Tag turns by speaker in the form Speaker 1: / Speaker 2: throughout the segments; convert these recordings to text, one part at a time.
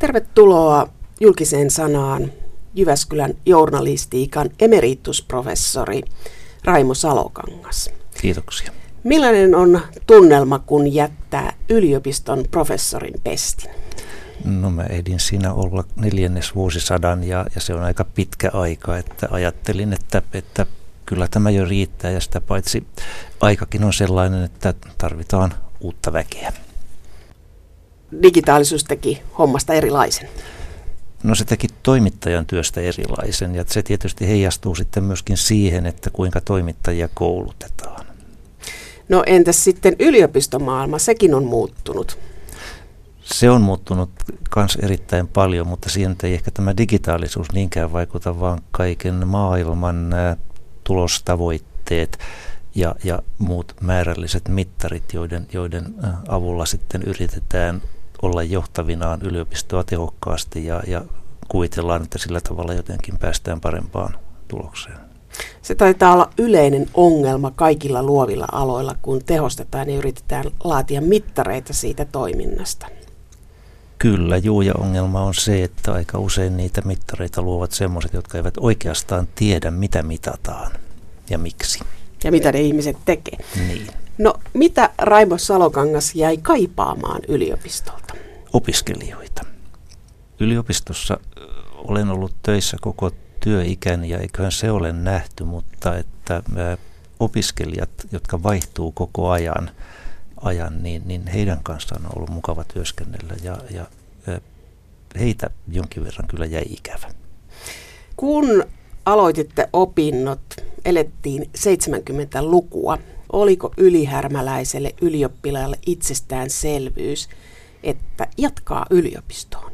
Speaker 1: Tervetuloa julkiseen sanaan Jyväskylän journalistiikan emeritusprofessori Raimo Salokangas.
Speaker 2: Kiitoksia.
Speaker 1: Millainen on tunnelma, kun jättää yliopiston professorin pestin?
Speaker 2: No mä ehdin siinä olla neljännes vuosisadan ja, ja se on aika pitkä aika, että ajattelin, että, että kyllä tämä jo riittää ja sitä paitsi aikakin on sellainen, että tarvitaan uutta väkeä.
Speaker 1: Digitaalisuus teki hommasta erilaisen.
Speaker 2: No se teki toimittajan työstä erilaisen ja se tietysti heijastuu sitten myöskin siihen, että kuinka toimittajia koulutetaan.
Speaker 1: No entäs sitten yliopistomaailma, sekin on muuttunut.
Speaker 2: Se on muuttunut myös erittäin paljon, mutta siihen ei ehkä tämä digitaalisuus niinkään vaikuta, vaan kaiken maailman tulostavoitteet ja, ja muut määrälliset mittarit, joiden, joiden avulla sitten yritetään olla johtavinaan yliopistoa tehokkaasti ja, ja kuvitellaan, että sillä tavalla jotenkin päästään parempaan tulokseen.
Speaker 1: Se taitaa olla yleinen ongelma kaikilla luovilla aloilla, kun tehostetaan ja yritetään laatia mittareita siitä toiminnasta.
Speaker 2: Kyllä, juu, ja ongelma on se, että aika usein niitä mittareita luovat sellaiset, jotka eivät oikeastaan tiedä, mitä mitataan ja miksi.
Speaker 1: Ja mitä ne ihmiset tekee.
Speaker 2: Niin.
Speaker 1: No, mitä Raimo Salokangas jäi kaipaamaan yliopistolta?
Speaker 2: Opiskelijoita. Yliopistossa olen ollut töissä koko työikäni ja eiköhän se ole nähty, mutta että opiskelijat, jotka vaihtuu koko ajan, ajan niin, niin heidän kanssaan on ollut mukava työskennellä ja, ja heitä jonkin verran kyllä jäi ikävä.
Speaker 1: Kun aloititte opinnot, elettiin 70-lukua. Oliko ylihärmäläiselle ylioppilaalle itsestäänselvyys, että jatkaa yliopistoon?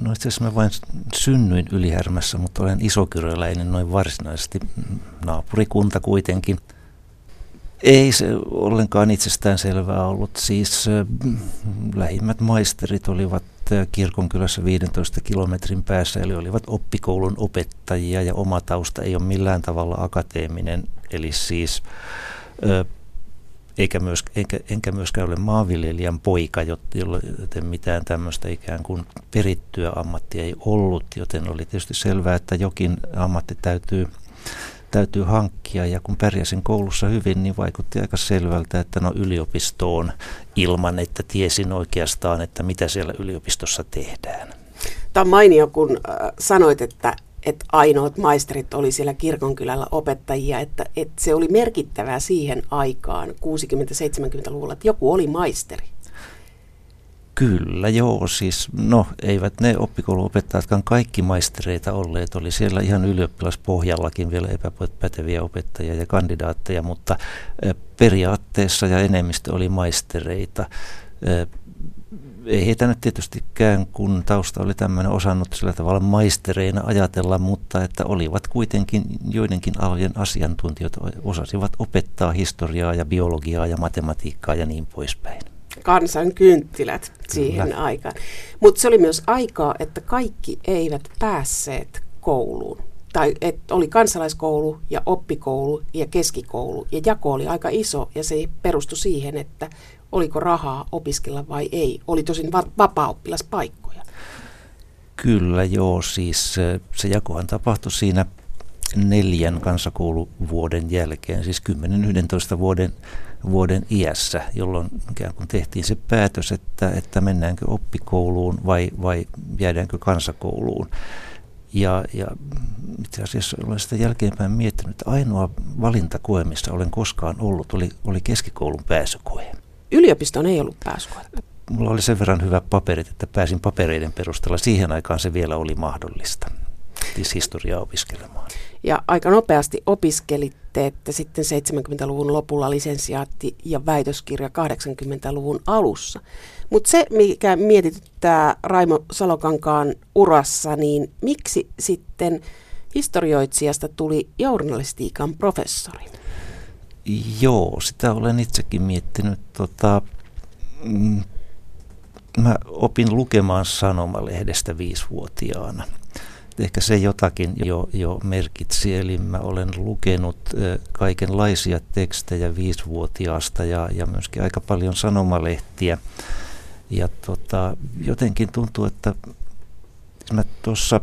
Speaker 2: No itse asiassa mä vain synnyin Ylihärmässä, mutta olen isokyröläinen noin varsinaisesti. Naapurikunta kuitenkin. Ei se ollenkaan itsestään selvää ollut. Siis äh, lähimmät maisterit olivat kirkonkylässä 15 kilometrin päässä, eli olivat oppikoulun opettajia ja oma tausta ei ole millään tavalla akateeminen. Eli siis eikä myös, enkä, enkä myöskään ole maanviljelijän poika, joten mitään tämmöistä ikään kuin perittyä ammattia ei ollut, joten oli tietysti selvää, että jokin ammatti täytyy, täytyy hankkia ja kun pärjäsin koulussa hyvin, niin vaikutti aika selvältä, että no yliopistoon ilman, että tiesin oikeastaan, että mitä siellä yliopistossa tehdään.
Speaker 1: Tämä on mainio, kun äh, sanoit, että että ainoat maisterit oli siellä kirkonkylällä opettajia, että, että se oli merkittävää siihen aikaan, 60-70-luvulla, että joku oli maisteri.
Speaker 2: Kyllä, joo. Siis, no, eivät ne oppikouluopettajatkaan kaikki maistereita olleet. Oli siellä ihan ylioppilaspohjallakin vielä epäpäteviä opettajia ja kandidaatteja, mutta periaatteessa ja enemmistö oli maistereita ei heitä nyt tietystikään, kun tausta oli tämmöinen osannut sillä tavalla maistereina ajatella, mutta että olivat kuitenkin joidenkin alojen asiantuntijat, osasivat opettaa historiaa ja biologiaa ja matematiikkaa ja niin poispäin.
Speaker 1: Kansan kynttilät siihen Kyllä. aikaan. Mutta se oli myös aikaa, että kaikki eivät päässeet kouluun. Tai että oli kansalaiskoulu ja oppikoulu ja keskikoulu ja jako oli aika iso ja se perustui siihen, että oliko rahaa opiskella vai ei. Oli tosin va- vapaa-oppilaspaikkoja.
Speaker 2: Kyllä joo, siis se jakohan tapahtui siinä neljän kansakouluvuoden jälkeen, siis 10-11 vuoden, vuoden iässä, jolloin ikään kuin tehtiin se päätös, että, että mennäänkö oppikouluun vai, vai jäädäänkö kansakouluun. Ja, ja itse asiassa olen sitä jälkeenpäin miettinyt, että ainoa valintakoe, missä olen koskaan ollut, oli, oli keskikoulun pääsykoe.
Speaker 1: Yliopistoon ei ollut pääsykoetta.
Speaker 2: Mulla oli sen verran hyvät paperit, että pääsin papereiden perusteella. Siihen aikaan se vielä oli mahdollista, siis historiaa opiskelemaan.
Speaker 1: Ja aika nopeasti opiskelitte, että sitten 70-luvun lopulla lisensiaatti ja väitöskirja 80-luvun alussa. Mutta se, mikä mietityttää Raimo Salokankaan urassa, niin miksi sitten historioitsijasta tuli journalistiikan professori?
Speaker 2: Joo, sitä olen itsekin miettinyt. Tota, mm, mä opin lukemaan sanomalehdestä viisivuotiaana. Ehkä se jotakin jo, jo merkitsi, eli mä olen lukenut kaikenlaisia tekstejä viisivuotiaasta ja, ja myöskin aika paljon sanomalehtiä. Ja tota, jotenkin tuntuu, että Mä tuossa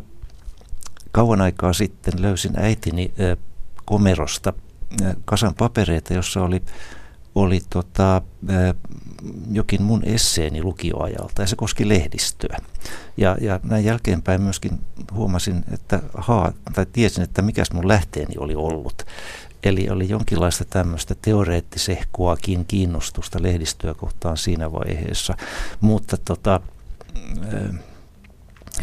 Speaker 2: kauan aikaa sitten löysin äitini komerosta kasan papereita, jossa oli, oli tota, jokin mun esseeni lukioajalta ja se koski lehdistöä. Ja, ja näin jälkeenpäin myöskin huomasin, että haa, tai tiesin, että mikäs mun lähteeni oli ollut. Eli oli jonkinlaista tämmöistä teoreettisehkoakin kiinnostusta lehdistöä kohtaan siinä vaiheessa. Mutta tota,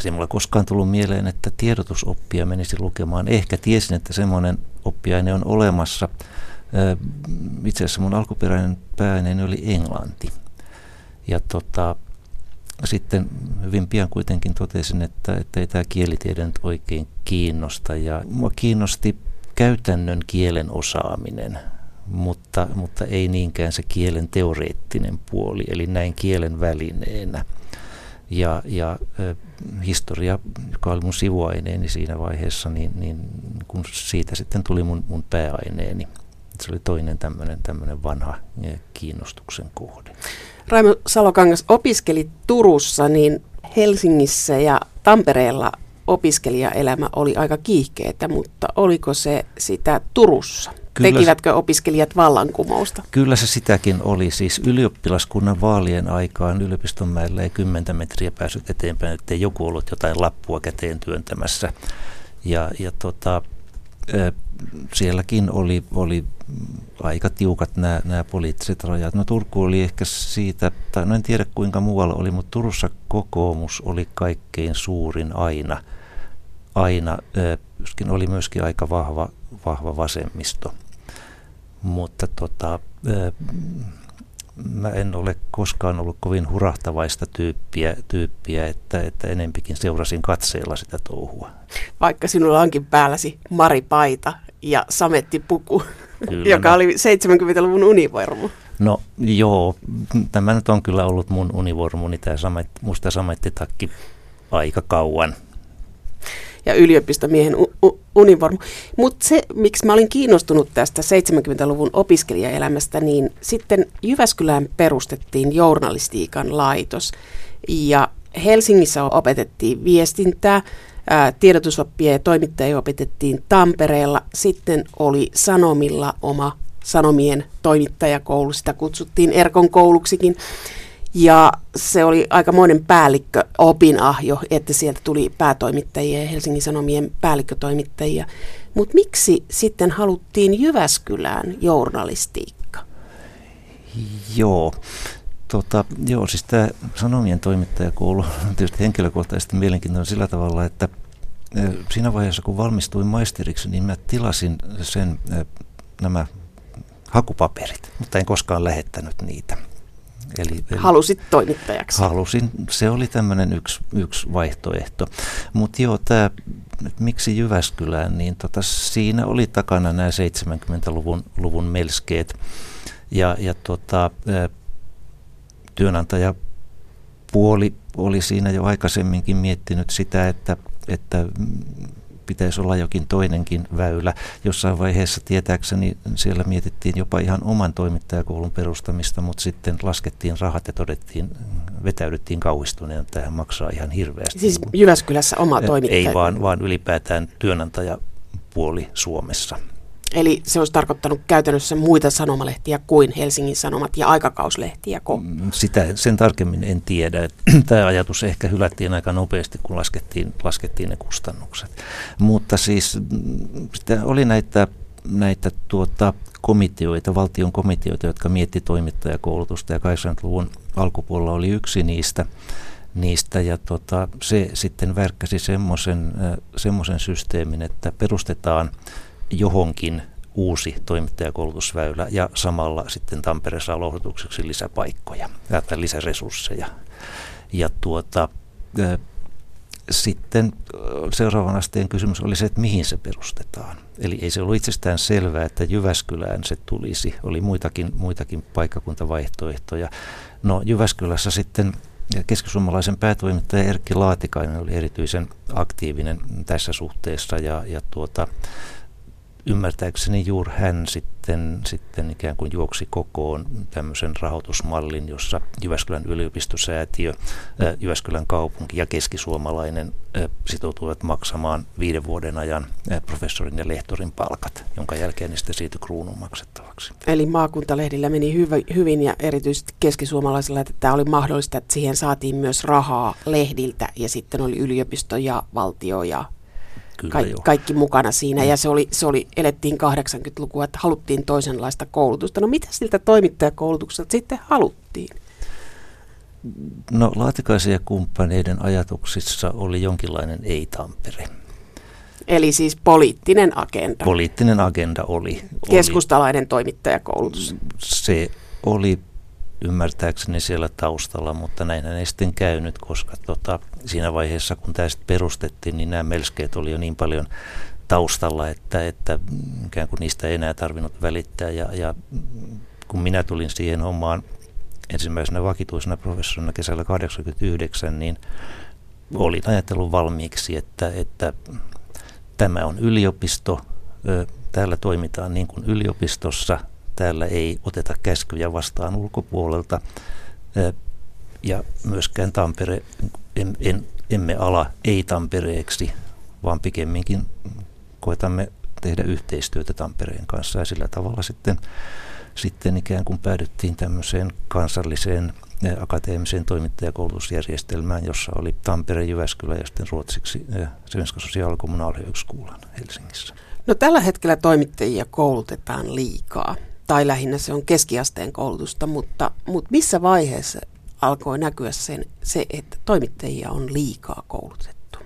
Speaker 2: se mulla koskaan tullut mieleen, että tiedotusoppia menisi lukemaan. Ehkä tiesin, että semmoinen oppiaine on olemassa. Itse asiassa mun alkuperäinen pääaineeni oli englanti. Ja tota, sitten hyvin pian kuitenkin totesin, että, että ei tämä kielitiede nyt oikein kiinnosta. Ja mua kiinnosti käytännön kielen osaaminen, mutta, mutta ei niinkään se kielen teoreettinen puoli, eli näin kielen välineenä. Ja, ja historia, joka oli mun sivuaineeni siinä vaiheessa, niin, niin kun siitä sitten tuli mun, mun pääaineeni. Se oli toinen tämmöinen, vanha kiinnostuksen kohde.
Speaker 1: Raimo Salokangas opiskeli Turussa, niin Helsingissä ja Tampereella opiskelijaelämä oli aika kiihkeetä, mutta oliko se sitä Turussa? Kyllä Tekivätkö opiskelijat vallankumousta?
Speaker 2: Kyllä se sitäkin oli. Siis ylioppilaskunnan vaalien aikaan yliopistonmäellä ei kymmentä metriä päässyt eteenpäin, ettei joku ollut jotain lappua käteen työntämässä. Ja, ja tota, sielläkin oli, oli aika tiukat nämä, nämä poliittiset rajat. No Turku oli ehkä siitä, tai no en tiedä kuinka muualla oli, mutta Turussa kokoomus oli kaikkein suurin aina. Aina myöskin oli myöskin aika vahva, vahva vasemmisto. Mutta tota, mä en ole koskaan ollut kovin hurahtavaista tyyppiä, tyyppiä että, että enempikin seurasin katseella sitä touhua.
Speaker 1: Vaikka sinulla onkin päälläsi maripaita ja samettipuku, kyllä, joka no. oli 70-luvun univormu.
Speaker 2: No joo, tämä nyt on kyllä ollut mun univormuni, tämä samet, musta samettitakki aika kauan
Speaker 1: ja yliopistomiehen u- univormu. Mutta se, miksi mä olin kiinnostunut tästä 70-luvun opiskelijaelämästä, niin sitten Jyväskylään perustettiin journalistiikan laitos. Ja Helsingissä opetettiin viestintää, tiedotusoppia ja toimittajia opetettiin Tampereella. Sitten oli Sanomilla oma Sanomien toimittajakoulu, sitä kutsuttiin Erkon kouluksikin. Ja se oli aikamoinen päällikkö opinahjo, että sieltä tuli päätoimittajia ja Helsingin Sanomien päällikkötoimittajia. Mutta miksi sitten haluttiin Jyväskylään journalistiikka?
Speaker 2: Joo, Tota, joo, siis tämä Sanomien toimittajakoulu on tietysti henkilökohtaisesti mielenkiintoinen sillä tavalla, että siinä vaiheessa kun valmistuin maisteriksi, niin mä tilasin sen nämä hakupaperit, mutta en koskaan lähettänyt niitä.
Speaker 1: Eli, eli Halusit toimittajaksi?
Speaker 2: Halusin. Se oli tämmöinen yksi, yksi vaihtoehto. Mutta joo, tämä, miksi Jyväskylään, niin tota, siinä oli takana nämä 70-luvun luvun melskeet. Ja, ja tota, työnantaja puoli oli siinä jo aikaisemminkin miettinyt sitä, että, että pitäisi olla jokin toinenkin väylä. Jossain vaiheessa tietääkseni siellä mietittiin jopa ihan oman toimittajakoulun perustamista, mutta sitten laskettiin rahat ja todettiin, vetäydyttiin kauhistuneen, että tähän maksaa ihan hirveästi.
Speaker 1: Siis Jyväskylässä oma toimittaja?
Speaker 2: Ei vaan, vaan ylipäätään työnantajapuoli Suomessa.
Speaker 1: Eli se olisi tarkoittanut käytännössä muita sanomalehtiä kuin Helsingin Sanomat ja aikakauslehtiä?
Speaker 2: Mm, sitä sen tarkemmin en tiedä. Tämä ajatus ehkä hylättiin aika nopeasti, kun laskettiin, laskettiin ne kustannukset. Mutta siis mm, oli näitä, näitä tuota, komiteoita, valtion komiteoita, jotka mietti toimittajakoulutusta ja 80-luvun alkupuolella oli yksi niistä niistä ja tota, se sitten värkkäsi semmoisen systeemin, että perustetaan – johonkin uusi toimittajakoulutusväylä ja samalla sitten Tampere saa lohdutukseksi lisäpaikkoja tai lisäresursseja. Ja tuota, sitten seuraavan asteen kysymys oli se, että mihin se perustetaan. Eli ei se ollut itsestään selvää, että Jyväskylään se tulisi. Oli muitakin, muitakin paikkakuntavaihtoehtoja. No Jyväskylässä sitten keskisuomalaisen päätoimittaja Erkki Laatikainen oli erityisen aktiivinen tässä suhteessa ja, ja tuota, ymmärtääkseni juuri hän sitten, sitten ikään kuin juoksi kokoon tämmöisen rahoitusmallin, jossa Jyväskylän yliopistosäätiö, Jyväskylän kaupunki ja keskisuomalainen sitoutuivat maksamaan viiden vuoden ajan professorin ja lehtorin palkat, jonka jälkeen niistä siitä kruunun maksettavaksi.
Speaker 1: Eli maakuntalehdillä meni hyv- hyvin ja erityisesti keskisuomalaisilla, että tämä oli mahdollista, että siihen saatiin myös rahaa lehdiltä ja sitten oli yliopisto ja valtio ja Kyllä Ka- kaikki mukana siinä. Mm. Ja se oli, se oli, elettiin 80-lukua, että haluttiin toisenlaista koulutusta. No mitä siltä toimittajakoulutukselta sitten haluttiin?
Speaker 2: No Laatikaisen ja kumppaneiden ajatuksissa oli jonkinlainen ei-Tampere.
Speaker 1: Eli siis poliittinen agenda.
Speaker 2: Poliittinen agenda oli.
Speaker 1: Keskustalainen oli, toimittajakoulutus.
Speaker 2: Se oli ymmärtääkseni siellä taustalla, mutta näinhän ei sitten käynyt, koska tota, siinä vaiheessa kun tämä perustettiin, niin nämä melskeet oli jo niin paljon taustalla, että, että ikään kuin niistä ei enää tarvinnut välittää. Ja, ja kun minä tulin siihen hommaan ensimmäisenä vakituisena professorina kesällä 89, niin olin ajatellut valmiiksi, että, että tämä on yliopisto, täällä toimitaan niin kuin yliopistossa, täällä ei oteta käskyjä vastaan ulkopuolelta. Ja myöskään Tampere, en, en, emme ala ei-Tampereeksi, vaan pikemminkin koetamme tehdä yhteistyötä Tampereen kanssa ja sillä tavalla sitten, sitten ikään kuin päädyttiin tämmöiseen kansalliseen akateemiseen toimittajakoulutusjärjestelmään, jossa oli Tampere, Jyväskylä ja sitten ruotsiksi Svenska Socialkommunalhögskolan Helsingissä.
Speaker 1: No tällä hetkellä toimittajia koulutetaan liikaa tai lähinnä se on keskiasteen koulutusta, mutta, mutta missä vaiheessa alkoi näkyä sen, se, että toimittajia on liikaa koulutettu?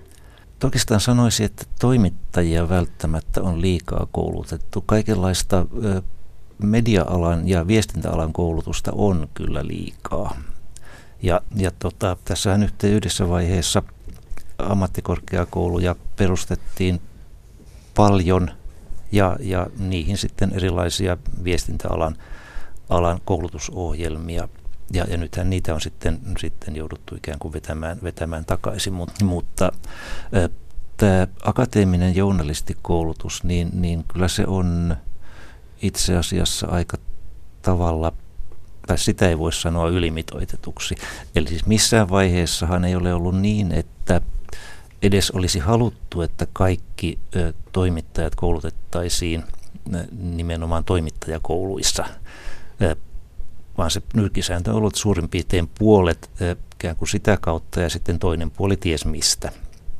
Speaker 2: Oikeastaan sanoisin, että toimittajia välttämättä on liikaa koulutettu. Kaikenlaista media-alan ja viestintäalan koulutusta on kyllä liikaa. Ja, ja tota, tässähän yhdessä vaiheessa ammattikorkeakouluja perustettiin paljon – ja, ja niihin sitten erilaisia viestintäalan alan koulutusohjelmia. Ja, ja nythän niitä on sitten, sitten jouduttu ikään kuin vetämään, vetämään takaisin, mutta, mutta tämä akateeminen journalistikoulutus, niin, niin kyllä se on itse asiassa aika tavalla, tai sitä ei voi sanoa ylimitoitetuksi. Eli siis missään vaiheessahan ei ole ollut niin, että edes olisi haluttu, että kaikki ö, toimittajat koulutettaisiin ö, nimenomaan toimittajakouluissa, ö, vaan se nyrkisääntö on ollut suurin piirtein puolet ikään kuin sitä kautta ja sitten toinen puoli ties mistä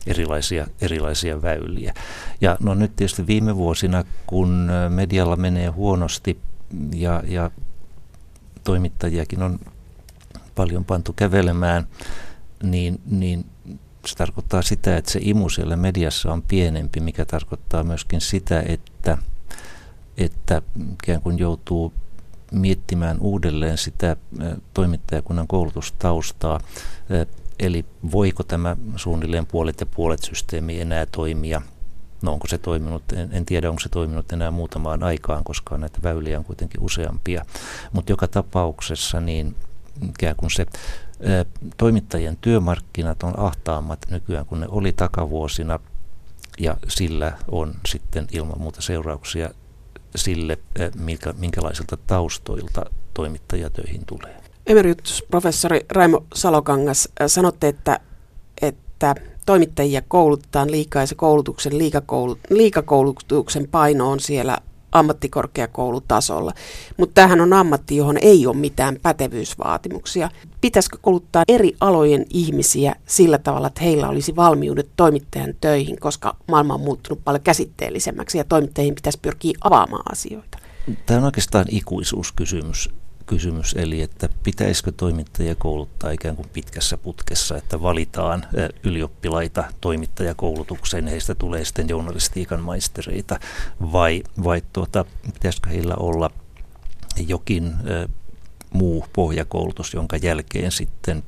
Speaker 2: erilaisia, erilaisia väyliä. Ja no nyt tietysti viime vuosina, kun medialla menee huonosti ja, ja toimittajiakin on paljon pantu kävelemään, niin, niin se tarkoittaa sitä, että se imu siellä mediassa on pienempi, mikä tarkoittaa myöskin sitä, että, että ikään kuin joutuu miettimään uudelleen sitä toimittajakunnan koulutustaustaa, eli voiko tämä suunnilleen puolet ja puolet systeemi enää toimia. No onko se toiminut, en, en tiedä onko se toiminut enää muutamaan aikaan, koska näitä väyliä on kuitenkin useampia. Mutta joka tapauksessa niin ikään kuin se toimittajien työmarkkinat on ahtaammat nykyään kuin ne oli takavuosina ja sillä on sitten ilman muuta seurauksia sille, minkä, minkälaisilta taustoilta toimittajatöihin tulee.
Speaker 1: Emeritusprofessori Raimo Salokangas, sanotte, että, että toimittajia koulutetaan liikaa ja se koulutuksen, liikakoulutuksen paino on siellä ammattikorkeakoulutasolla. Mutta tämähän on ammatti, johon ei ole mitään pätevyysvaatimuksia. Pitäisikö kouluttaa eri alojen ihmisiä sillä tavalla, että heillä olisi valmiudet toimittajan töihin, koska maailma on muuttunut paljon käsitteellisemmäksi ja toimittajien pitäisi pyrkiä avaamaan asioita?
Speaker 2: Tämä on oikeastaan ikuisuuskysymys kysymys, eli että pitäisikö toimittajia kouluttaa ikään kuin pitkässä putkessa, että valitaan ylioppilaita toimittajakoulutukseen, heistä tulee sitten journalistiikan maistereita, vai, vai tuota, pitäisikö heillä olla jokin muu pohjakoulutus, jonka jälkeen sitten,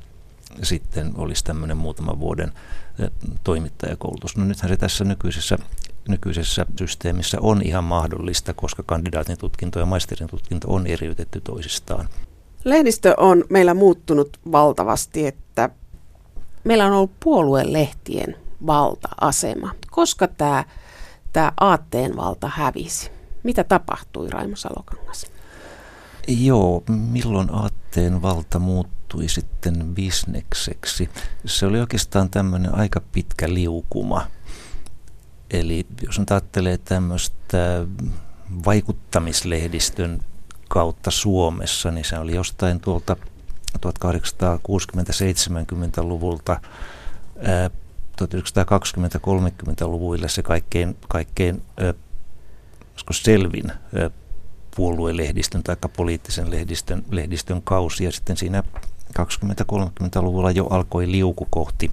Speaker 2: sitten olisi tämmöinen muutaman vuoden toimittajakoulutus. No nythän se tässä nykyisessä nykyisessä systeemissä on ihan mahdollista, koska kandidaatin tutkinto ja maisterin tutkinto on eriytetty toisistaan.
Speaker 1: Lehdistö on meillä muuttunut valtavasti, että meillä on ollut puoluelehtien valta-asema. Koska tämä, tämä aatteenvalta hävisi? Mitä tapahtui Raimo Salokangas?
Speaker 2: Joo, milloin aatteen valta muuttui sitten bisnekseksi? Se oli oikeastaan tämmöinen aika pitkä liukuma. Eli jos nyt ajattelee tämmöistä vaikuttamislehdistön kautta Suomessa, niin se oli jostain tuolta 1860-70-luvulta 1920-30-luvuille se kaikkein, kaikkein selvin puoluelehdistön tai poliittisen lehdistön, lehdistön kausi. Ja sitten siinä 20-30-luvulla jo alkoi liuku kohti,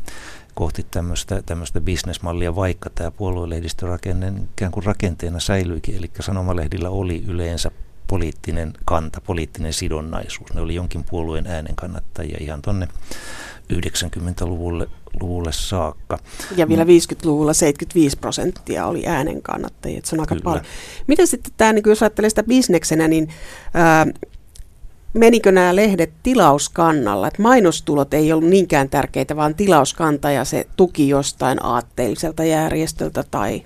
Speaker 2: kohti tämmöistä, tämmöistä bisnesmallia, vaikka tämä puoluelehdistön rakenne ikään kuin rakenteena säilyikin. Eli sanomalehdillä oli yleensä poliittinen kanta, poliittinen sidonnaisuus. Ne oli jonkin puolueen äänen kannattajia ihan tuonne 90-luvulle luvulle saakka.
Speaker 1: Ja vielä 50-luvulla 75 prosenttia oli äänen kannattajia, se on aika Kyllä. paljon. Miten sitten tämä, niin jos ajattelee sitä bisneksenä, niin ää, menikö nämä lehdet tilauskannalla? Että mainostulot ei ollut niinkään tärkeitä, vaan tilauskanta ja se tuki jostain aatteelliselta järjestöltä tai...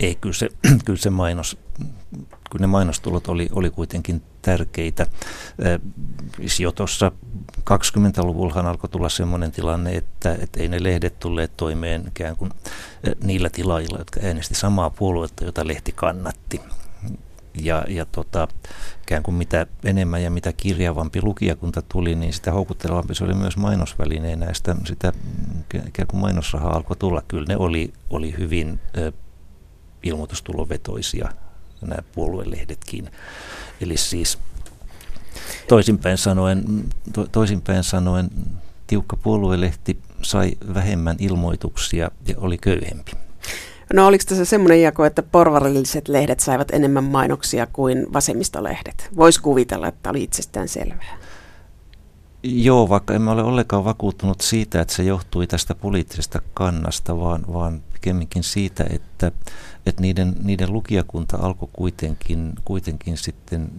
Speaker 2: Ei, kyllä se, kyllä se mainos, kyllä ne mainostulot oli, oli kuitenkin tärkeitä. Siis jo tuossa 20-luvullahan alkoi tulla sellainen tilanne, että, että ei ne lehdet tulleet toimeen ikään kuin niillä tilaajilla, jotka äänesti samaa puoluetta, jota lehti kannatti. Ja, ja tota, ikään kuin mitä enemmän ja mitä kirjavampi lukijakunta tuli, niin sitä houkuttelevampi se oli myös mainosvälineenä. Ja sitä, sitä ikään kuin mainosrahaa alkoi tulla. Kyllä ne oli, oli hyvin ö, ilmoitustulovetoisia nämä puoluelehdetkin. Eli siis toisinpäin sanoen, to, toisinpäin sanoen tiukka puoluelehti sai vähemmän ilmoituksia ja oli köyhempi.
Speaker 1: No oliko tässä semmoinen jako, että porvarilliset lehdet saivat enemmän mainoksia kuin vasemmistolehdet? Voisi kuvitella, että oli itsestään selvää.
Speaker 2: Joo, vaikka emme ole ollenkaan vakuuttunut siitä, että se johtui tästä poliittisesta kannasta, vaan, vaan pikemminkin siitä, että että niiden, niiden lukijakunta alkoi kuitenkin, kuitenkin sitten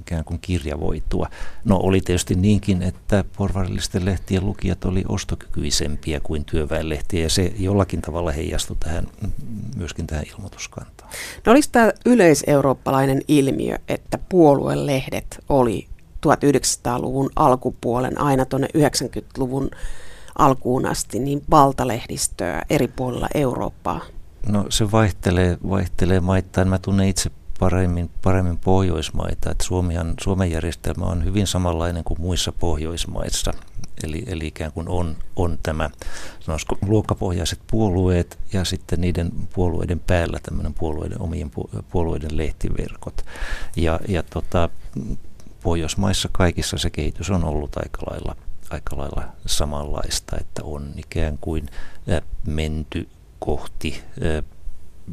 Speaker 2: ikään kuin kirjavoitua. No oli tietysti niinkin, että porvarillisten lehtien lukijat oli ostokykyisempiä kuin työväenlehtiä ja se jollakin tavalla heijastui tähän, myöskin tähän ilmoituskantaan.
Speaker 1: No olisi tämä yleiseurooppalainen ilmiö, että puoluelehdet oli 1900-luvun alkupuolen aina tuonne 90-luvun alkuun asti niin valtalehdistöä eri puolilla Eurooppaa
Speaker 2: No se vaihtelee, vaihtelee maittain. Mä tunnen itse paremmin, paremmin Pohjoismaita. että Suomihan, Suomen järjestelmä on hyvin samanlainen kuin muissa Pohjoismaissa. Eli, eli ikään kuin on, on tämä luokkapohjaiset puolueet ja sitten niiden puolueiden päällä tämmöinen puolueiden, omien puolueiden lehtiverkot. Ja, ja tota, Pohjoismaissa kaikissa se kehitys on ollut aika lailla, aika lailla samanlaista, että on ikään kuin menty kohti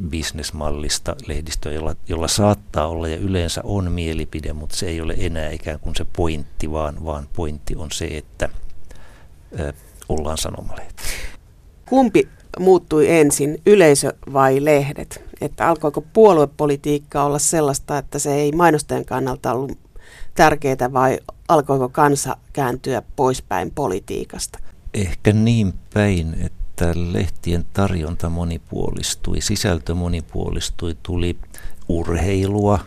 Speaker 2: bisnesmallista lehdistöä, jolla, jolla saattaa olla ja yleensä on mielipide, mutta se ei ole enää ikään kuin se pointti, vaan, vaan pointti on se, että ollaan sanomalehti.
Speaker 1: Kumpi muuttui ensin, yleisö vai lehdet? Että alkoiko puoluepolitiikka olla sellaista, että se ei mainostajan kannalta ollut tärkeää vai alkoiko kansa kääntyä poispäin politiikasta?
Speaker 2: Ehkä niin päin, että että lehtien tarjonta monipuolistui, sisältö monipuolistui, tuli urheilua,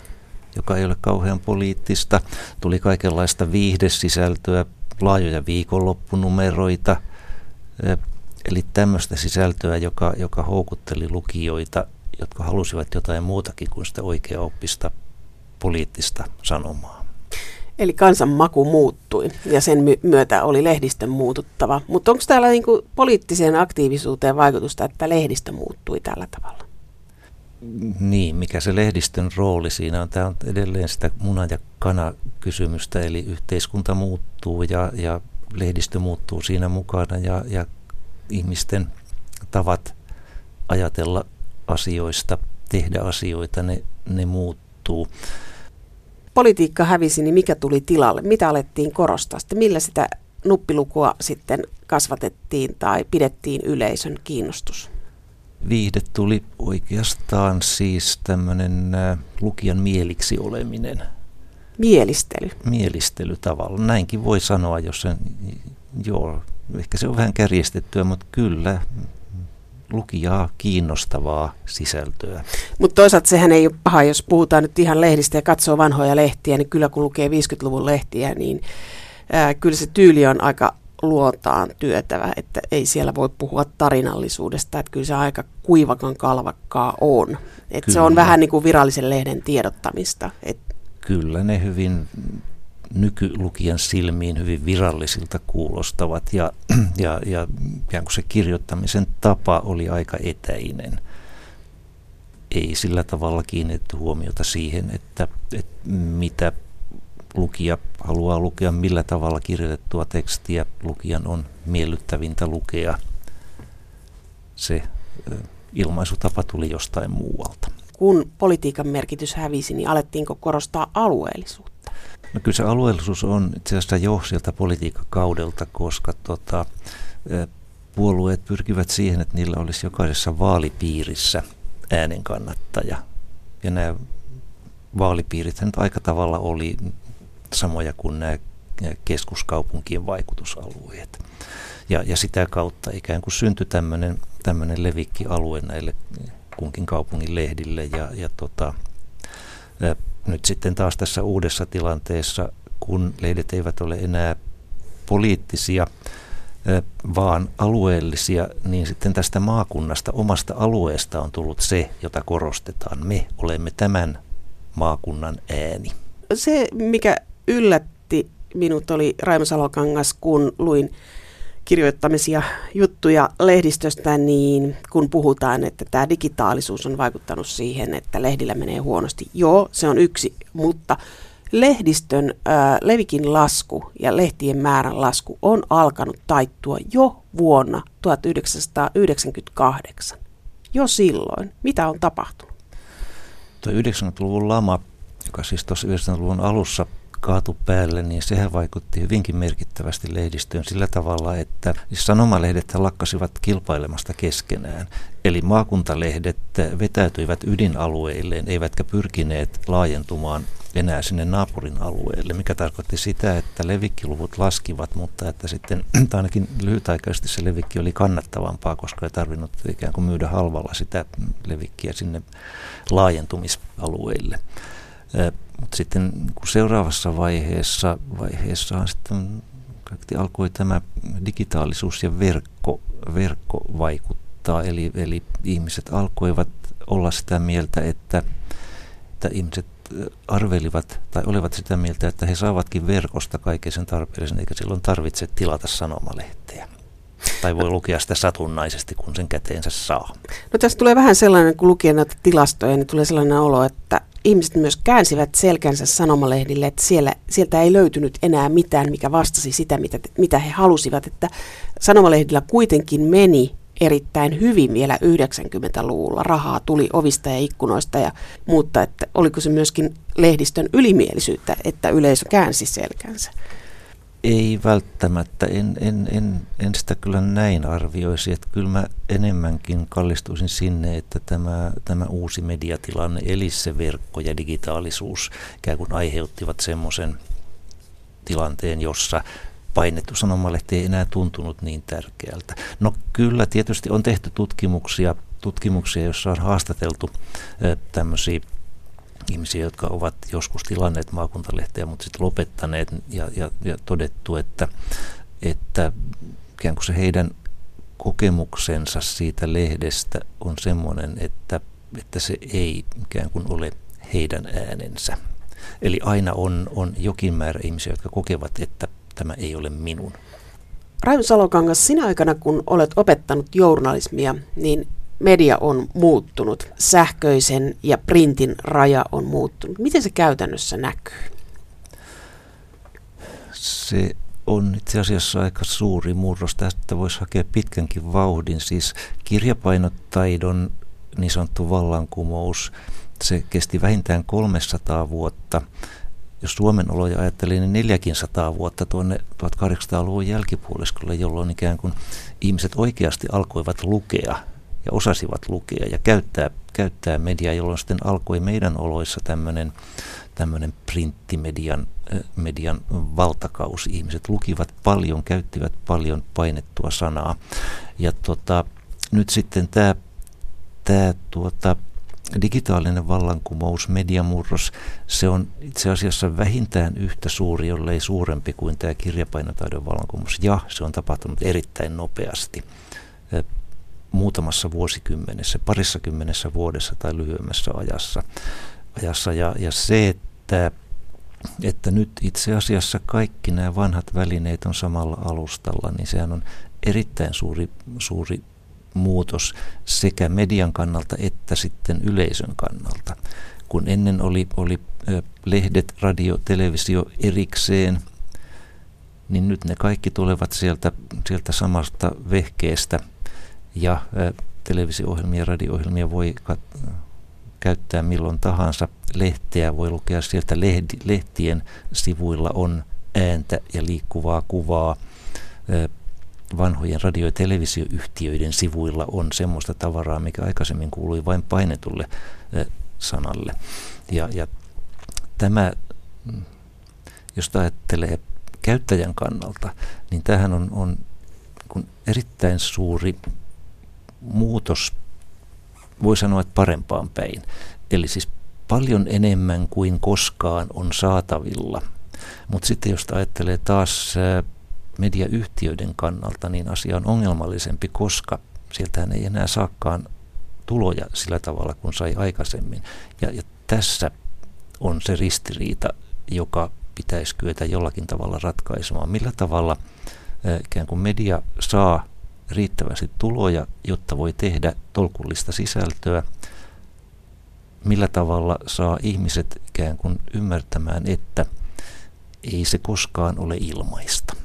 Speaker 2: joka ei ole kauhean poliittista, tuli kaikenlaista viihdesisältöä, laajoja viikonloppunumeroita, eli tämmöistä sisältöä, joka, joka houkutteli lukijoita, jotka halusivat jotain muutakin kuin sitä oikea oppista poliittista sanomaa.
Speaker 1: Eli kansan maku muuttui ja sen myötä oli lehdistön muututtava. Mutta onko täällä niinku poliittiseen aktiivisuuteen vaikutusta, että lehdistö muuttui tällä tavalla?
Speaker 2: Niin, mikä se lehdistön rooli siinä on? Tämä on edelleen sitä muna- ja kana-kysymystä, eli yhteiskunta muuttuu ja, ja lehdistö muuttuu siinä mukana ja, ja ihmisten tavat ajatella asioista, tehdä asioita, ne, ne muuttuu
Speaker 1: politiikka hävisi, niin mikä tuli tilalle? Mitä alettiin korostaa? Sitten millä sitä nuppilukua sitten kasvatettiin tai pidettiin yleisön kiinnostus?
Speaker 2: Viihde tuli oikeastaan siis tämmöinen lukijan mieliksi oleminen.
Speaker 1: Mielistely.
Speaker 2: Mielistely tavalla. Näinkin voi sanoa, jos sen, joo, ehkä se on vähän kärjestettyä, mutta kyllä lukijaa kiinnostavaa sisältöä.
Speaker 1: Mutta toisaalta sehän ei ole paha, jos puhutaan nyt ihan lehdistä ja katsoo vanhoja lehtiä, niin kyllä kun lukee 50-luvun lehtiä, niin ää, kyllä se tyyli on aika luotaan työtävä, että ei siellä voi puhua tarinallisuudesta, että kyllä se aika kuivakan kalvakkaa on. Että se on vähän niin kuin virallisen lehden tiedottamista. Et
Speaker 2: kyllä ne hyvin nykylukijan silmiin hyvin virallisilta kuulostavat ja, ja, ja kuin se kirjoittamisen tapa oli aika etäinen. Ei sillä tavalla kiinnitetty huomiota siihen, että, että mitä lukija haluaa lukea, millä tavalla kirjoitettua tekstiä lukijan on miellyttävintä lukea. Se ilmaisutapa tuli jostain muualta.
Speaker 1: Kun politiikan merkitys hävisi, niin alettiinko korostaa alueellisuutta?
Speaker 2: No kyllä se alueellisuus on itse asiassa jo sieltä politiikkakaudelta, koska tota, puolueet pyrkivät siihen, että niillä olisi jokaisessa vaalipiirissä äänen kannattaja. Ja nämä vaalipiirit nyt aika tavalla oli samoja kuin nämä keskuskaupunkien vaikutusalueet. Ja, ja sitä kautta ikään kuin syntyi tämmöinen, tämmöinen levikkialue näille kunkin kaupungin lehdille ja, ja tota, nyt sitten taas tässä uudessa tilanteessa, kun lehdet eivät ole enää poliittisia, vaan alueellisia, niin sitten tästä maakunnasta, omasta alueesta on tullut se, jota korostetaan. Me olemme tämän maakunnan ääni.
Speaker 1: Se, mikä yllätti minut oli Raimo Salokangas, kun luin kirjoittamisia juttuja lehdistöstä, niin kun puhutaan, että tämä digitaalisuus on vaikuttanut siihen, että lehdillä menee huonosti. Joo, se on yksi, mutta lehdistön ää, levikin lasku ja lehtien määrän lasku on alkanut taittua jo vuonna 1998. Jo silloin. Mitä on tapahtunut?
Speaker 2: Tuo 90-luvun lama, joka siis tuossa 90-luvun alussa kaatu päälle, niin sehän vaikutti hyvinkin merkittävästi lehdistöön sillä tavalla, että sanomalehdet lakkasivat kilpailemasta keskenään. Eli maakuntalehdet vetäytyivät ydinalueilleen, eivätkä pyrkineet laajentumaan enää sinne naapurin alueelle, mikä tarkoitti sitä, että levikkiluvut laskivat, mutta että sitten ainakin lyhytaikaisesti se levikki oli kannattavampaa, koska ei tarvinnut ikään kuin myydä halvalla sitä levikkiä sinne laajentumisalueille. Mutta sitten kun seuraavassa vaiheessa, vaiheessa sitten alkoi tämä digitaalisuus ja verkko, verkko vaikuttaa. Eli, eli ihmiset alkoivat olla sitä mieltä, että, että ihmiset arvelivat tai olivat sitä mieltä, että he saavatkin verkosta kaiken sen tarpeellisen, eikä silloin tarvitse tilata sanomalehteä. Tai voi lukea sitä satunnaisesti, kun sen käteensä saa.
Speaker 1: No tässä tulee vähän sellainen, kun lukee näitä tilastoja, niin tulee sellainen olo, että ihmiset myös käänsivät selkänsä sanomalehdille, että siellä, sieltä ei löytynyt enää mitään, mikä vastasi sitä, mitä, mitä he halusivat. Että sanomalehdillä kuitenkin meni erittäin hyvin vielä 90-luvulla. Rahaa tuli ovista ja ikkunoista ja mutta että oliko se myöskin lehdistön ylimielisyyttä, että yleisö käänsi selkänsä?
Speaker 2: Ei välttämättä, en, en, en, en sitä kyllä näin arvioisi, että kyllä mä enemmänkin kallistuisin sinne, että tämä, tämä uusi mediatilanne, eli se verkko ja digitaalisuus ikään kuin aiheuttivat semmoisen tilanteen, jossa painettu sanomalehti ei enää tuntunut niin tärkeältä. No kyllä tietysti on tehty tutkimuksia, tutkimuksia joissa on haastateltu tämmöisiä ihmisiä, jotka ovat joskus tilanneet maakuntalehteä, mutta sitten lopettaneet ja, ja, ja todettu, että, että ikään kuin se heidän kokemuksensa siitä lehdestä on semmoinen, että, että se ei ikään kuin ole heidän äänensä. Eli aina on, on jokin määrä ihmisiä, jotka kokevat, että tämä ei ole minun.
Speaker 1: Raimo Salokangas, sinä aikana kun olet opettanut journalismia, niin media on muuttunut, sähköisen ja printin raja on muuttunut. Miten se käytännössä näkyy?
Speaker 2: Se on itse asiassa aika suuri murros. Tästä voisi hakea pitkänkin vauhdin. Siis kirjapainotaidon niin sanottu vallankumous, se kesti vähintään 300 vuotta. Jos Suomen oloja ajattelee, niin 400 vuotta tuonne 1800-luvun jälkipuoliskolle, jolloin ikään kuin ihmiset oikeasti alkoivat lukea ja osasivat lukea ja käyttää, käyttää mediaa, jolloin sitten alkoi meidän oloissa tämmöinen tämmöinen printtimedian median valtakausi. Ihmiset lukivat paljon, käyttivät paljon painettua sanaa. Ja tota, nyt sitten tämä tää, tuota, digitaalinen vallankumous, mediamurros, se on itse asiassa vähintään yhtä suuri, jollei suurempi kuin tämä kirjapainotaidon vallankumous. Ja se on tapahtunut erittäin nopeasti muutamassa vuosikymmenessä, parissa kymmenessä vuodessa tai lyhyemmässä ajassa. ajassa. Ja, ja se, että, että nyt itse asiassa kaikki nämä vanhat välineet on samalla alustalla, niin sehän on erittäin suuri, suuri muutos sekä median kannalta että sitten yleisön kannalta. Kun ennen oli, oli lehdet, radio, televisio erikseen, niin nyt ne kaikki tulevat sieltä, sieltä samasta vehkeestä ja televisio-ohjelmia radio-ohjelmia voi kat- käyttää milloin tahansa. Lehteä voi lukea sieltä lehtien sivuilla on ääntä ja liikkuvaa kuvaa vanhojen radio- ja televisioyhtiöiden sivuilla on semmoista tavaraa, mikä aikaisemmin kuului vain painetulle sanalle. Ja, ja tämä, jos ajattelee käyttäjän kannalta, niin tähän on, on kun erittäin suuri muutos, voi sanoa, että parempaan päin. Eli siis paljon enemmän kuin koskaan on saatavilla. Mutta sitten jos ajattelee taas mediayhtiöiden kannalta, niin asia on ongelmallisempi, koska sieltähän ei enää saakaan tuloja sillä tavalla kuin sai aikaisemmin. Ja, ja tässä on se ristiriita, joka pitäisi kyetä jollakin tavalla ratkaisemaan. Millä tavalla ikään kuin media saa riittävästi tuloja, jotta voi tehdä tolkullista sisältöä, millä tavalla saa ihmiset ikään kuin ymmärtämään, että ei se koskaan ole ilmaista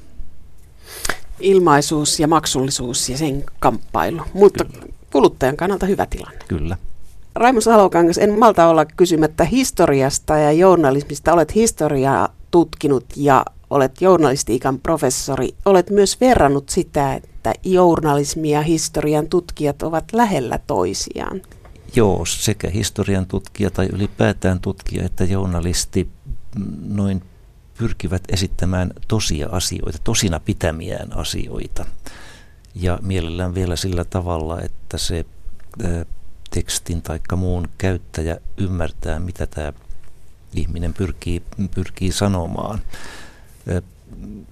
Speaker 1: ilmaisuus ja maksullisuus ja sen kamppailu, mutta Kyllä. kuluttajan kannalta hyvä tilanne.
Speaker 2: Kyllä.
Speaker 1: Raimo Salokangas, en malta olla kysymättä historiasta ja journalismista. Olet historiaa tutkinut ja olet journalistiikan professori. Olet myös verrannut sitä, että journalismi ja historian tutkijat ovat lähellä toisiaan.
Speaker 2: Joo, sekä historian tutkija tai ylipäätään tutkija että journalisti noin pyrkivät esittämään tosia asioita, tosina pitämiään asioita. Ja mielellään vielä sillä tavalla, että se tekstin tai muun käyttäjä ymmärtää, mitä tämä ihminen pyrkii, pyrkii sanomaan.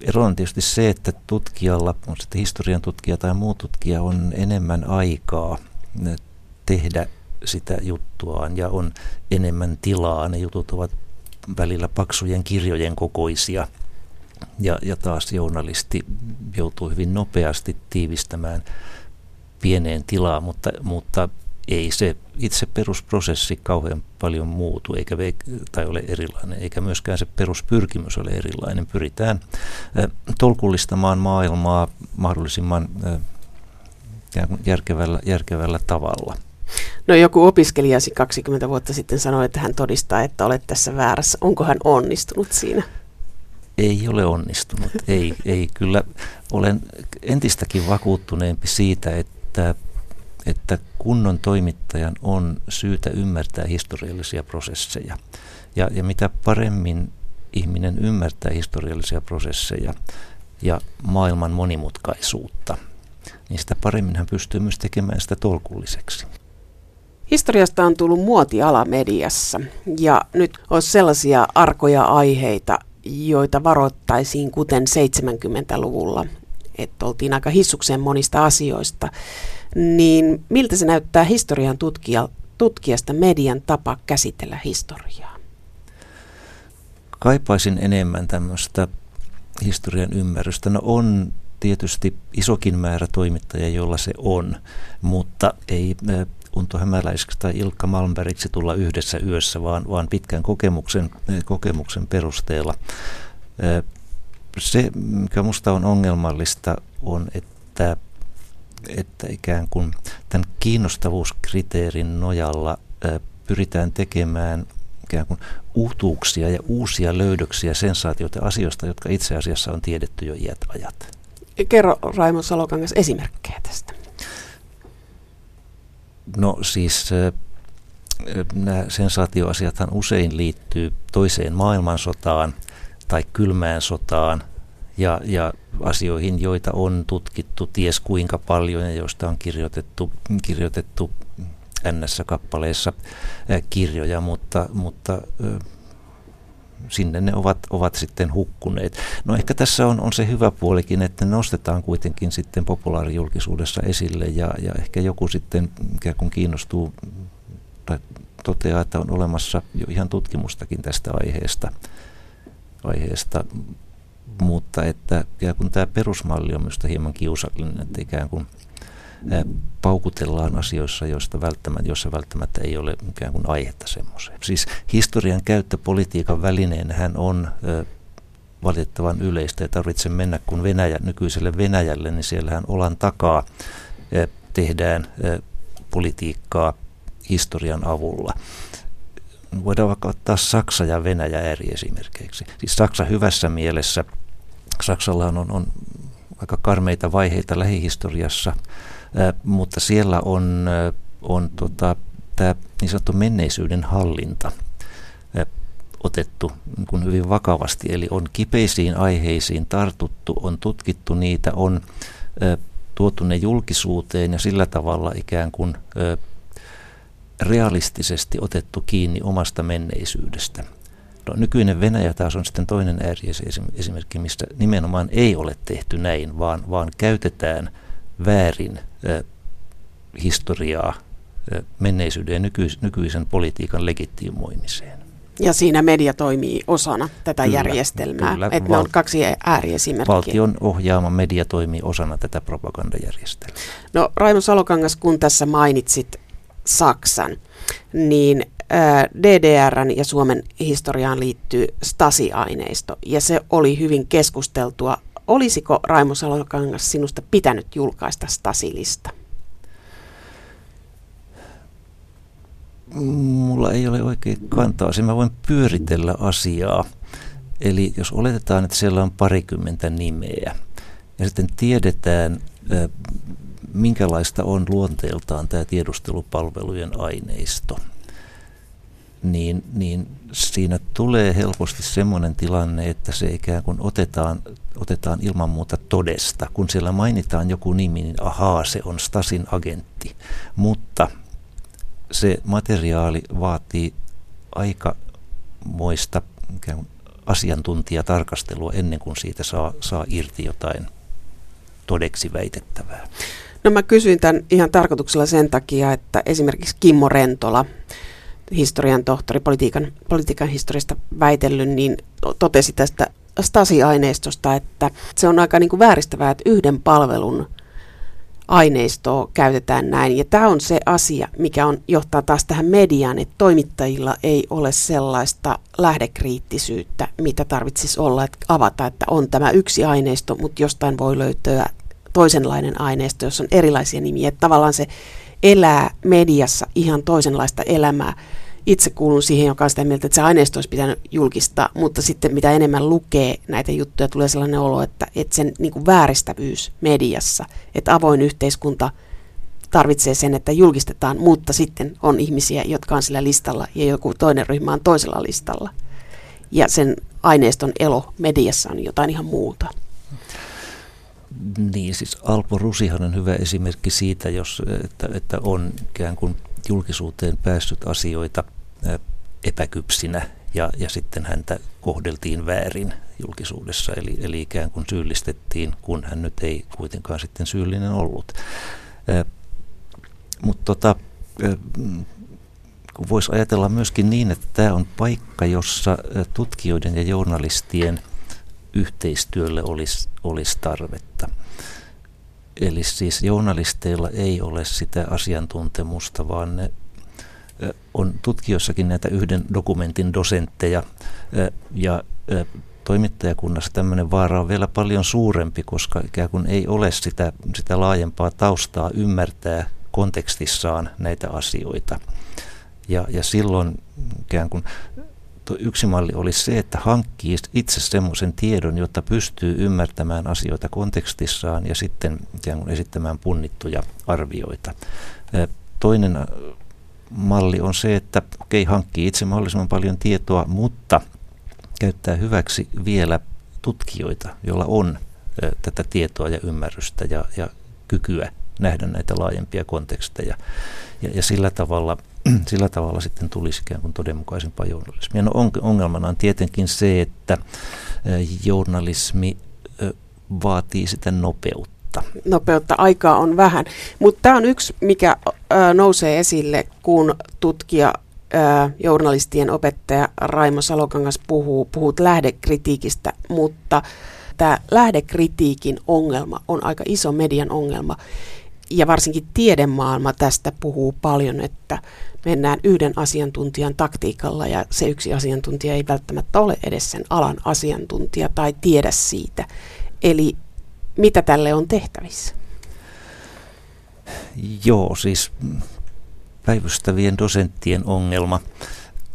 Speaker 2: Ero on tietysti se, että tutkijalla, on sitten historian tutkija tai muu tutkija, on enemmän aikaa tehdä sitä juttuaan ja on enemmän tilaa. Ne jutut ovat välillä paksujen kirjojen kokoisia. Ja, ja taas journalisti joutuu hyvin nopeasti tiivistämään pieneen tilaan, mutta, mutta ei se itse perusprosessi kauhean paljon muutu eikä tai ole erilainen, eikä myöskään se peruspyrkimys ole erilainen. Pyritään tolkullistamaan maailmaa mahdollisimman järkevällä, järkevällä tavalla.
Speaker 1: No joku opiskelijasi 20 vuotta sitten sanoi, että hän todistaa, että olet tässä väärässä. Onko hän onnistunut siinä?
Speaker 2: Ei ole onnistunut. Ei, ei kyllä. Olen entistäkin vakuuttuneempi siitä, että, että kunnon toimittajan on syytä ymmärtää historiallisia prosesseja. Ja, ja mitä paremmin ihminen ymmärtää historiallisia prosesseja ja maailman monimutkaisuutta, niin sitä paremmin hän pystyy myös tekemään sitä tolkulliseksi.
Speaker 1: Historiasta on tullut muotiala mediassa ja nyt olisi sellaisia arkoja aiheita, joita varoittaisiin kuten 70-luvulla, että oltiin aika hissukseen monista asioista, niin miltä se näyttää historian tutkija, tutkijasta median tapa käsitellä historiaa?
Speaker 2: Kaipaisin enemmän tämmöistä historian ymmärrystä. No on tietysti isokin määrä toimittajia, jolla se on, mutta ei Unto Hämäläiseksi tai Ilkka Malmbergiksi tulla yhdessä yössä, vaan, vaan pitkän kokemuksen, kokemuksen perusteella. Se, mikä minusta on ongelmallista, on, että, että ikään kuin tämän kiinnostavuuskriteerin nojalla pyritään tekemään ikään kuin uutuuksia ja uusia löydöksiä, sensaatioita asioista, jotka itse asiassa on tiedetty jo iät ajat.
Speaker 1: Kerro Raimo Salokangas esimerkkejä tästä.
Speaker 2: No siis nämä sensaatioasiathan usein liittyy toiseen maailmansotaan tai kylmään sotaan ja, ja asioihin, joita on tutkittu ties kuinka paljon ja joista on kirjoitettu, kirjoitettu NS-kappaleissa kirjoja, mutta, mutta sinne ne ovat, ovat sitten hukkuneet. No ehkä tässä on, on se hyvä puolikin, että ne nostetaan kuitenkin sitten populaarijulkisuudessa esille ja, ja ehkä joku sitten ikään kuin kiinnostuu tai toteaa, että on olemassa jo ihan tutkimustakin tästä aiheesta, aiheesta mutta että ikään kuin tämä perusmalli on minusta hieman kiusallinen, että ikään kuin paukutellaan asioissa, joista välttämättä, joissa välttämättä ei ole ikään kuin aihetta semmoiseen. Siis historian käyttö politiikan välineenä on valitettavan yleistä. Ei tarvitse mennä kun Venäjä, nykyiselle Venäjälle, niin siellähän olan takaa tehdään politiikkaa historian avulla. Voidaan vaikka ottaa Saksa ja Venäjä ääriesimerkkeiksi. Siis Saksa hyvässä mielessä. Saksalla on, on aika karmeita vaiheita lähihistoriassa, mutta siellä on, on tota, tämä niin sanottu menneisyyden hallinta otettu niin hyvin vakavasti. Eli on kipeisiin aiheisiin tartuttu, on tutkittu niitä, on tuotu ne julkisuuteen ja sillä tavalla ikään kuin realistisesti otettu kiinni omasta menneisyydestä. No, nykyinen Venäjä taas on sitten toinen ääriesimerkki, mistä nimenomaan ei ole tehty näin, vaan, vaan käytetään väärin äh, historiaa äh, menneisyyden ja nykyis, nykyisen politiikan legitimoimiseen.
Speaker 1: Ja siinä media toimii osana tätä kyllä, järjestelmää, kyllä, että val- ne on kaksi ääriesimerkkiä.
Speaker 2: Valtion ohjaama media toimii osana tätä propagandajärjestelmää.
Speaker 1: No Raimo Salokangas, kun tässä mainitsit Saksan, niin DDRn ja Suomen historiaan liittyy Stasi-aineisto, ja se oli hyvin keskusteltua. Olisiko Raimo Salokangas sinusta pitänyt julkaista Stasilista?
Speaker 2: Mulla ei ole oikein kantaa. Sen mä voin pyöritellä asiaa. Eli jos oletetaan, että siellä on parikymmentä nimeä, ja sitten tiedetään, minkälaista on luonteeltaan tämä tiedustelupalvelujen aineisto, niin, niin siinä tulee helposti semmoinen tilanne, että se ikään kuin otetaan, otetaan ilman muuta todesta. Kun siellä mainitaan joku nimi, niin ahaa, se on Stasin agentti. Mutta se materiaali vaatii aikamoista ikään kuin asiantuntijatarkastelua ennen kuin siitä saa, saa irti jotain todeksi väitettävää.
Speaker 1: No mä kysyin tämän ihan tarkoituksella sen takia, että esimerkiksi Kimmo Rentola, historian tohtori, politiikan, politiikan historiasta väitellyt, niin totesi tästä Stasi-aineistosta, että se on aika niin kuin vääristävää, että yhden palvelun aineistoa käytetään näin. Ja tämä on se asia, mikä on, johtaa taas tähän mediaan, että toimittajilla ei ole sellaista lähdekriittisyyttä, mitä tarvitsisi olla, että avata, että on tämä yksi aineisto, mutta jostain voi löytyä toisenlainen aineisto, jossa on erilaisia nimiä. Että tavallaan se elää mediassa ihan toisenlaista elämää. Itse kuulun siihen, joka on sitä mieltä, että se aineisto olisi pitänyt julkistaa, mutta sitten mitä enemmän lukee näitä juttuja, tulee sellainen olo, että, että sen niin kuin vääristävyys mediassa, että avoin yhteiskunta tarvitsee sen, että julkistetaan, mutta sitten on ihmisiä, jotka on sillä listalla ja joku toinen ryhmä on toisella listalla. Ja sen aineiston elo mediassa on jotain ihan muuta.
Speaker 2: Niin, siis Alpo Rusihan on hyvä esimerkki siitä, jos, että, että on ikään kuin julkisuuteen päässyt asioita epäkypsinä ja, ja sitten häntä kohdeltiin väärin julkisuudessa, eli, eli ikään kuin syyllistettiin, kun hän nyt ei kuitenkaan sitten syyllinen ollut. Mutta tota, voisi ajatella myöskin niin, että tämä on paikka, jossa tutkijoiden ja journalistien – yhteistyölle olisi, olisi tarvetta. Eli siis journalisteilla ei ole sitä asiantuntemusta, vaan ne on tutkijoissakin näitä yhden dokumentin dosentteja ja toimittajakunnassa tämmöinen vaara on vielä paljon suurempi, koska ikään kuin ei ole sitä, sitä laajempaa taustaa ymmärtää kontekstissaan näitä asioita. Ja, ja silloin ikään kuin yksi malli olisi se, että hankkii itse semmoisen tiedon, jotta pystyy ymmärtämään asioita kontekstissaan ja sitten esittämään punnittuja arvioita. Toinen malli on se, että okei, hankkii itse mahdollisimman paljon tietoa, mutta käyttää hyväksi vielä tutkijoita, joilla on tätä tietoa ja ymmärrystä ja, ja kykyä nähdä näitä laajempia konteksteja. Ja, ja sillä, tavalla, sillä tavalla sitten tulisi ikään kuin todenmukaisempaa journalismia. No ongelmana on tietenkin se, että journalismi vaatii sitä nopeutta.
Speaker 1: Nopeutta, aikaa on vähän. Mutta tämä on yksi, mikä nousee esille, kun tutkija journalistien opettaja Raimo Salokangas puhuu, puhut lähdekritiikistä, mutta tämä lähdekritiikin ongelma on aika iso median ongelma. Ja varsinkin tiedemaailma tästä puhuu paljon, että mennään yhden asiantuntijan taktiikalla ja se yksi asiantuntija ei välttämättä ole edes sen alan asiantuntija tai tiedä siitä. Eli mitä tälle on tehtävissä?
Speaker 2: Joo, siis päivystävien dosenttien ongelma,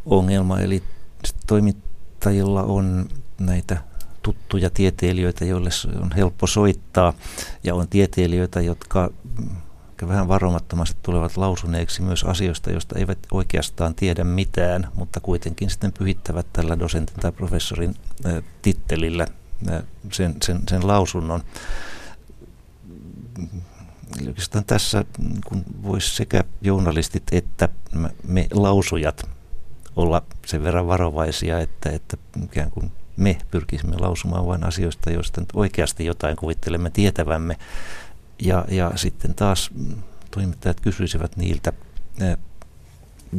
Speaker 2: ongelma eli toimittajilla on näitä tuttuja tieteilijöitä, joille on helppo soittaa, ja on tieteilijöitä, jotka vähän varomattomasti tulevat lausuneeksi myös asioista, joista eivät oikeastaan tiedä mitään, mutta kuitenkin sitten pyhittävät tällä dosentin tai professorin tittelillä sen, sen, sen lausunnon. Oikeastaan tässä kun voisi sekä journalistit että me lausujat olla sen verran varovaisia, että, että ikään kuin me pyrkisimme lausumaan vain asioista, joista nyt oikeasti jotain kuvittelemme tietävämme. Ja, ja sitten taas toimittajat kysyisivät niiltä,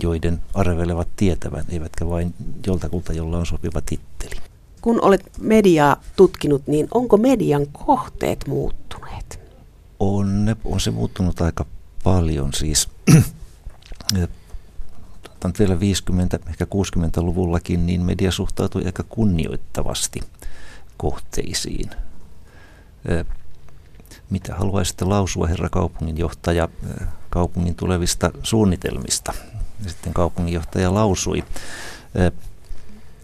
Speaker 2: joiden arvelevat tietävän, eivätkä vain joltakulta, jolla on sopiva titteli.
Speaker 1: Kun olet mediaa tutkinut, niin onko median kohteet muuttuneet?
Speaker 2: On, on se muuttunut aika paljon. Siis vielä 50, ehkä 60-luvullakin, niin media suhtautui aika kunnioittavasti kohteisiin. Mitä haluaisitte lausua, herra kaupunginjohtaja, kaupungin tulevista suunnitelmista? Sitten kaupunginjohtaja lausui.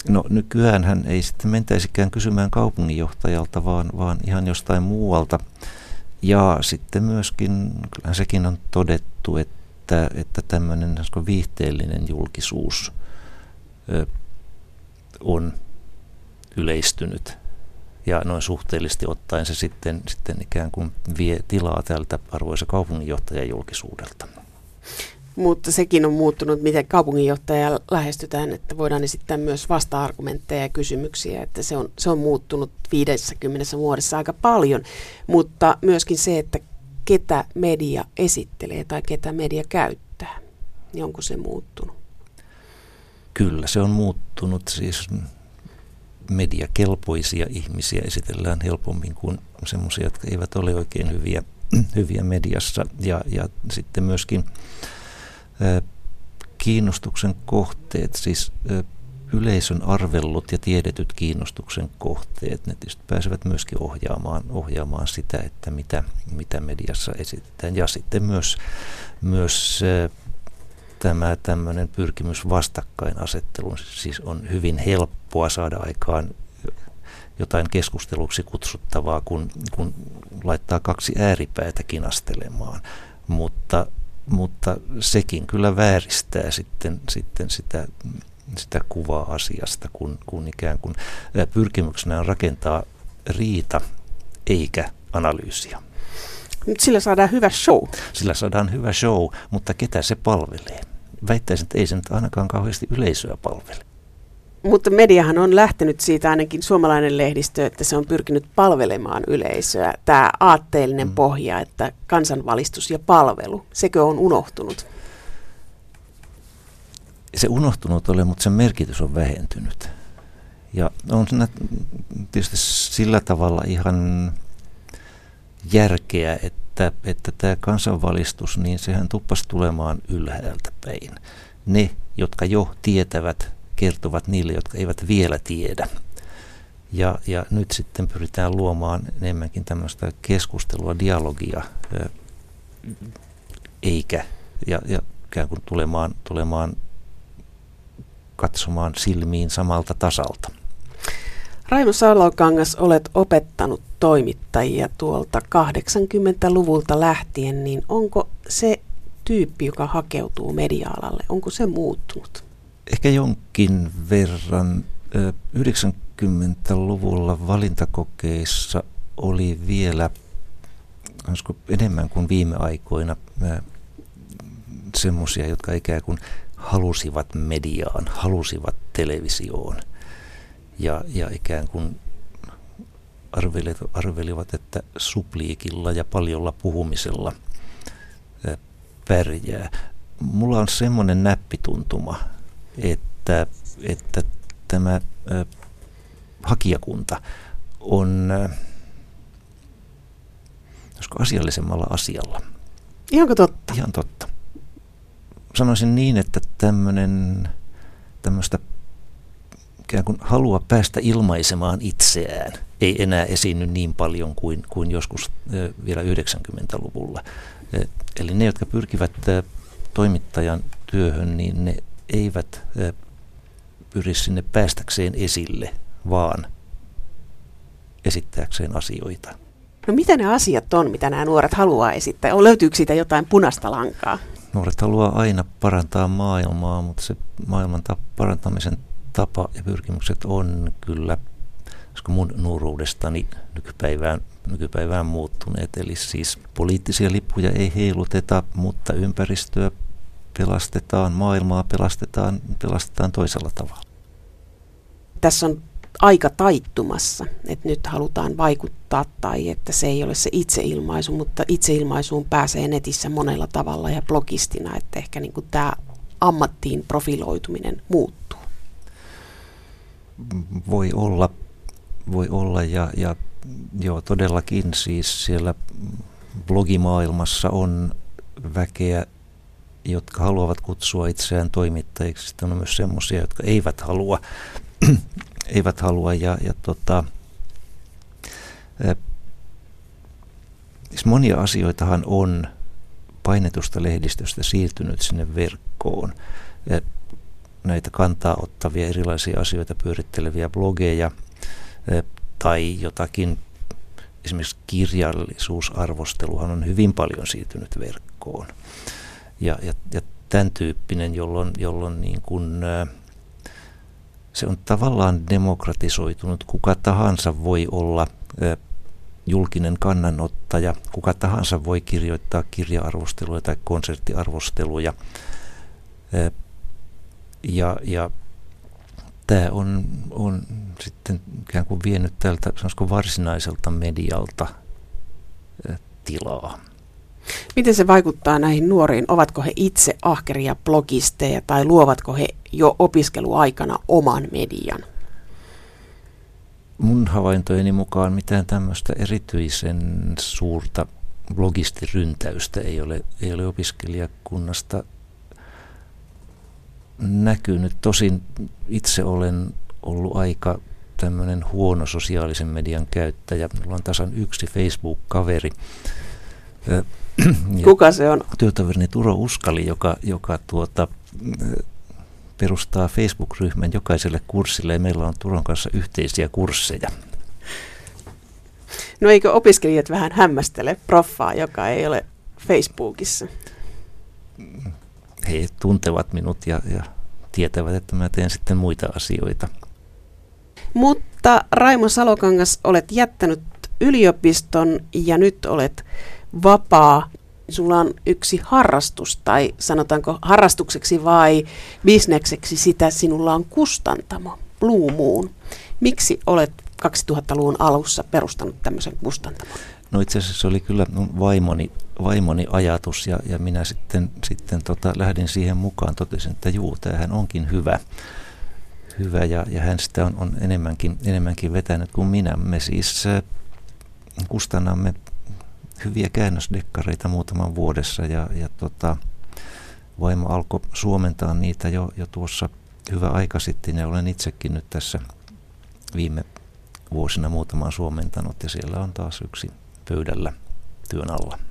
Speaker 2: No nykyään hän ei sitten mentäisikään kysymään kaupunginjohtajalta, vaan, vaan ihan jostain muualta. Ja sitten myöskin, kyllähän sekin on todettu, että, että tämmöinen viihteellinen julkisuus ö, on yleistynyt. Ja noin suhteellisesti ottaen se sitten, sitten ikään kuin vie tilaa tältä arvoisa kaupunginjohtajan julkisuudelta.
Speaker 1: Mutta sekin on muuttunut, miten kaupunginjohtaja lähestytään, että voidaan esittää myös vasta-argumentteja ja kysymyksiä, että se on, se on muuttunut 50 vuodessa aika paljon, mutta myöskin se, että ketä media esittelee tai ketä media käyttää, niin onko se muuttunut?
Speaker 2: Kyllä, se on muuttunut. Siis mediakelpoisia ihmisiä esitellään helpommin kuin semmoisia, jotka eivät ole oikein hyviä, hyviä mediassa. Ja, ja sitten myöskin kiinnostuksen kohteet, siis yleisön arvellut ja tiedetyt kiinnostuksen kohteet, ne tietysti pääsevät myöskin ohjaamaan, ohjaamaan sitä, että mitä, mitä mediassa esitetään. Ja sitten myös, myös tämä tämmöinen pyrkimys vastakkainasetteluun, siis on hyvin helppoa saada aikaan jotain keskusteluksi kutsuttavaa, kun, kun laittaa kaksi ääripäätä kinastelemaan. Mutta mutta sekin kyllä vääristää sitten, sitten sitä, sitä kuvaa asiasta, kun, kun ikään kuin pyrkimyksenä on rakentaa riita eikä analyysiä.
Speaker 1: Nyt sillä saadaan hyvä show.
Speaker 2: Sillä saadaan hyvä show, mutta ketä se palvelee? Väittäisin, että ei se nyt ainakaan kauheasti yleisöä palvele.
Speaker 1: Mutta mediahan on lähtenyt siitä ainakin suomalainen lehdistö, että se on pyrkinyt palvelemaan yleisöä. Tämä aatteellinen mm. pohja, että kansanvalistus ja palvelu, sekö on unohtunut?
Speaker 2: Se unohtunut oli, mutta sen merkitys on vähentynyt. Ja on siinä tietysti sillä tavalla ihan järkeä, että, että tämä kansanvalistus, niin sehän tuppasi tulemaan ylhäältä päin. Ne, jotka jo tietävät kertovat niille, jotka eivät vielä tiedä. Ja, ja nyt sitten pyritään luomaan enemmänkin tämmöistä keskustelua, dialogia, eikä, ja, ja ikään kuin tulemaan, tulemaan katsomaan silmiin samalta tasalta.
Speaker 1: Raimo Salokangas, olet opettanut toimittajia tuolta 80-luvulta lähtien, niin onko se tyyppi, joka hakeutuu media-alalle, onko se muuttunut?
Speaker 2: Ehkä jonkin verran. 90-luvulla valintakokeissa oli vielä enemmän kuin viime aikoina semmoisia, jotka ikään kuin halusivat mediaan, halusivat televisioon ja, ja ikään kuin arvelivat, että supliikilla ja paljolla puhumisella pärjää. Mulla on semmoinen näppituntuma, että, että tämä hakijakunta on asiallisemmalla asialla.
Speaker 1: Ihanko totta?
Speaker 2: Ihan totta. Sanoisin niin, että tämmöinen tämmöistä ikään kuin halua päästä ilmaisemaan itseään ei enää esiinny niin paljon kuin, kuin joskus vielä 90-luvulla. Eli ne, jotka pyrkivät toimittajan työhön, niin ne eivät pyri sinne päästäkseen esille, vaan esittääkseen asioita.
Speaker 1: No mitä ne asiat on, mitä nämä nuoret haluaa esittää? On, löytyykö siitä jotain punaista lankaa?
Speaker 2: Nuoret haluaa aina parantaa maailmaa, mutta se maailman parantamisen tapa ja pyrkimykset on kyllä koska mun nuoruudestani nykypäivään, nykypäivään muuttuneet. Eli siis poliittisia lippuja ei heiluteta, mutta ympäristöä pelastetaan, maailmaa pelastetaan, pelastetaan toisella tavalla.
Speaker 1: Tässä on aika taittumassa, että nyt halutaan vaikuttaa tai että se ei ole se itseilmaisu, mutta itseilmaisuun pääsee netissä monella tavalla ja blogistina, että ehkä niin kuin tämä ammattiin profiloituminen muuttuu.
Speaker 2: Voi olla, voi olla ja, ja joo todellakin siis siellä blogimaailmassa on väkeä, jotka haluavat kutsua itseään toimittajiksi. Sitten on myös semmoisia, jotka eivät halua, eivät halua ja, ja tota, siis monia asioitahan on painetusta lehdistöstä siirtynyt sinne verkkoon. Näitä kantaa ottavia erilaisia asioita pyöritteleviä blogeja tai jotakin, esimerkiksi kirjallisuusarvosteluhan on hyvin paljon siirtynyt verkkoon. Ja, ja, ja tämän tyyppinen, jolloin, jolloin niin kuin, se on tavallaan demokratisoitunut. Kuka tahansa voi olla julkinen kannanottaja, kuka tahansa voi kirjoittaa kirja-arvosteluja tai konserttiarvosteluja. Ja, ja tämä on, on sitten ikään kuin vienyt tältä varsinaiselta medialta tilaa.
Speaker 1: Miten se vaikuttaa näihin nuoriin? Ovatko he itse ahkeria blogisteja tai luovatko he jo opiskeluaikana oman median?
Speaker 2: Mun havaintojeni mukaan mitään tämmöistä erityisen suurta blogistiryntäystä ei ole, ei ole opiskelijakunnasta näkynyt. Tosin itse olen ollut aika tämmöinen huono sosiaalisen median käyttäjä. Mulla on tasan yksi Facebook-kaveri.
Speaker 1: Kuka se on?
Speaker 2: Työtoverini Turo Uskali, joka, joka tuota, perustaa Facebook-ryhmän jokaiselle kurssille ja meillä on Turon kanssa yhteisiä kursseja.
Speaker 1: No eikö opiskelijat vähän hämmästele proffaa, joka ei ole Facebookissa?
Speaker 2: He tuntevat minut ja, ja tietävät, että mä teen sitten muita asioita.
Speaker 1: Mutta Raimo Salokangas, olet jättänyt yliopiston ja nyt olet vapaa. Sulla on yksi harrastus, tai sanotaanko harrastukseksi vai bisnekseksi sitä, sinulla on kustantamo, Blue Moon. Miksi olet 2000-luvun alussa perustanut tämmöisen kustantamon?
Speaker 2: No itse asiassa se oli kyllä vaimoni, vaimoni ajatus ja, ja minä sitten, sitten tota, lähdin siihen mukaan, totesin, että juu, tämähän onkin hyvä. Hyvä ja, ja hän sitä on, on enemmänkin, enemmänkin vetänyt kuin minä. Me siis äh, kustannamme hyviä käännösdekkareita muutaman vuodessa ja, ja tota, vaimo alkoi suomentaa niitä jo, jo tuossa hyvä aika sitten ja olen itsekin nyt tässä viime vuosina muutaman suomentanut ja siellä on taas yksi pöydällä työn alla.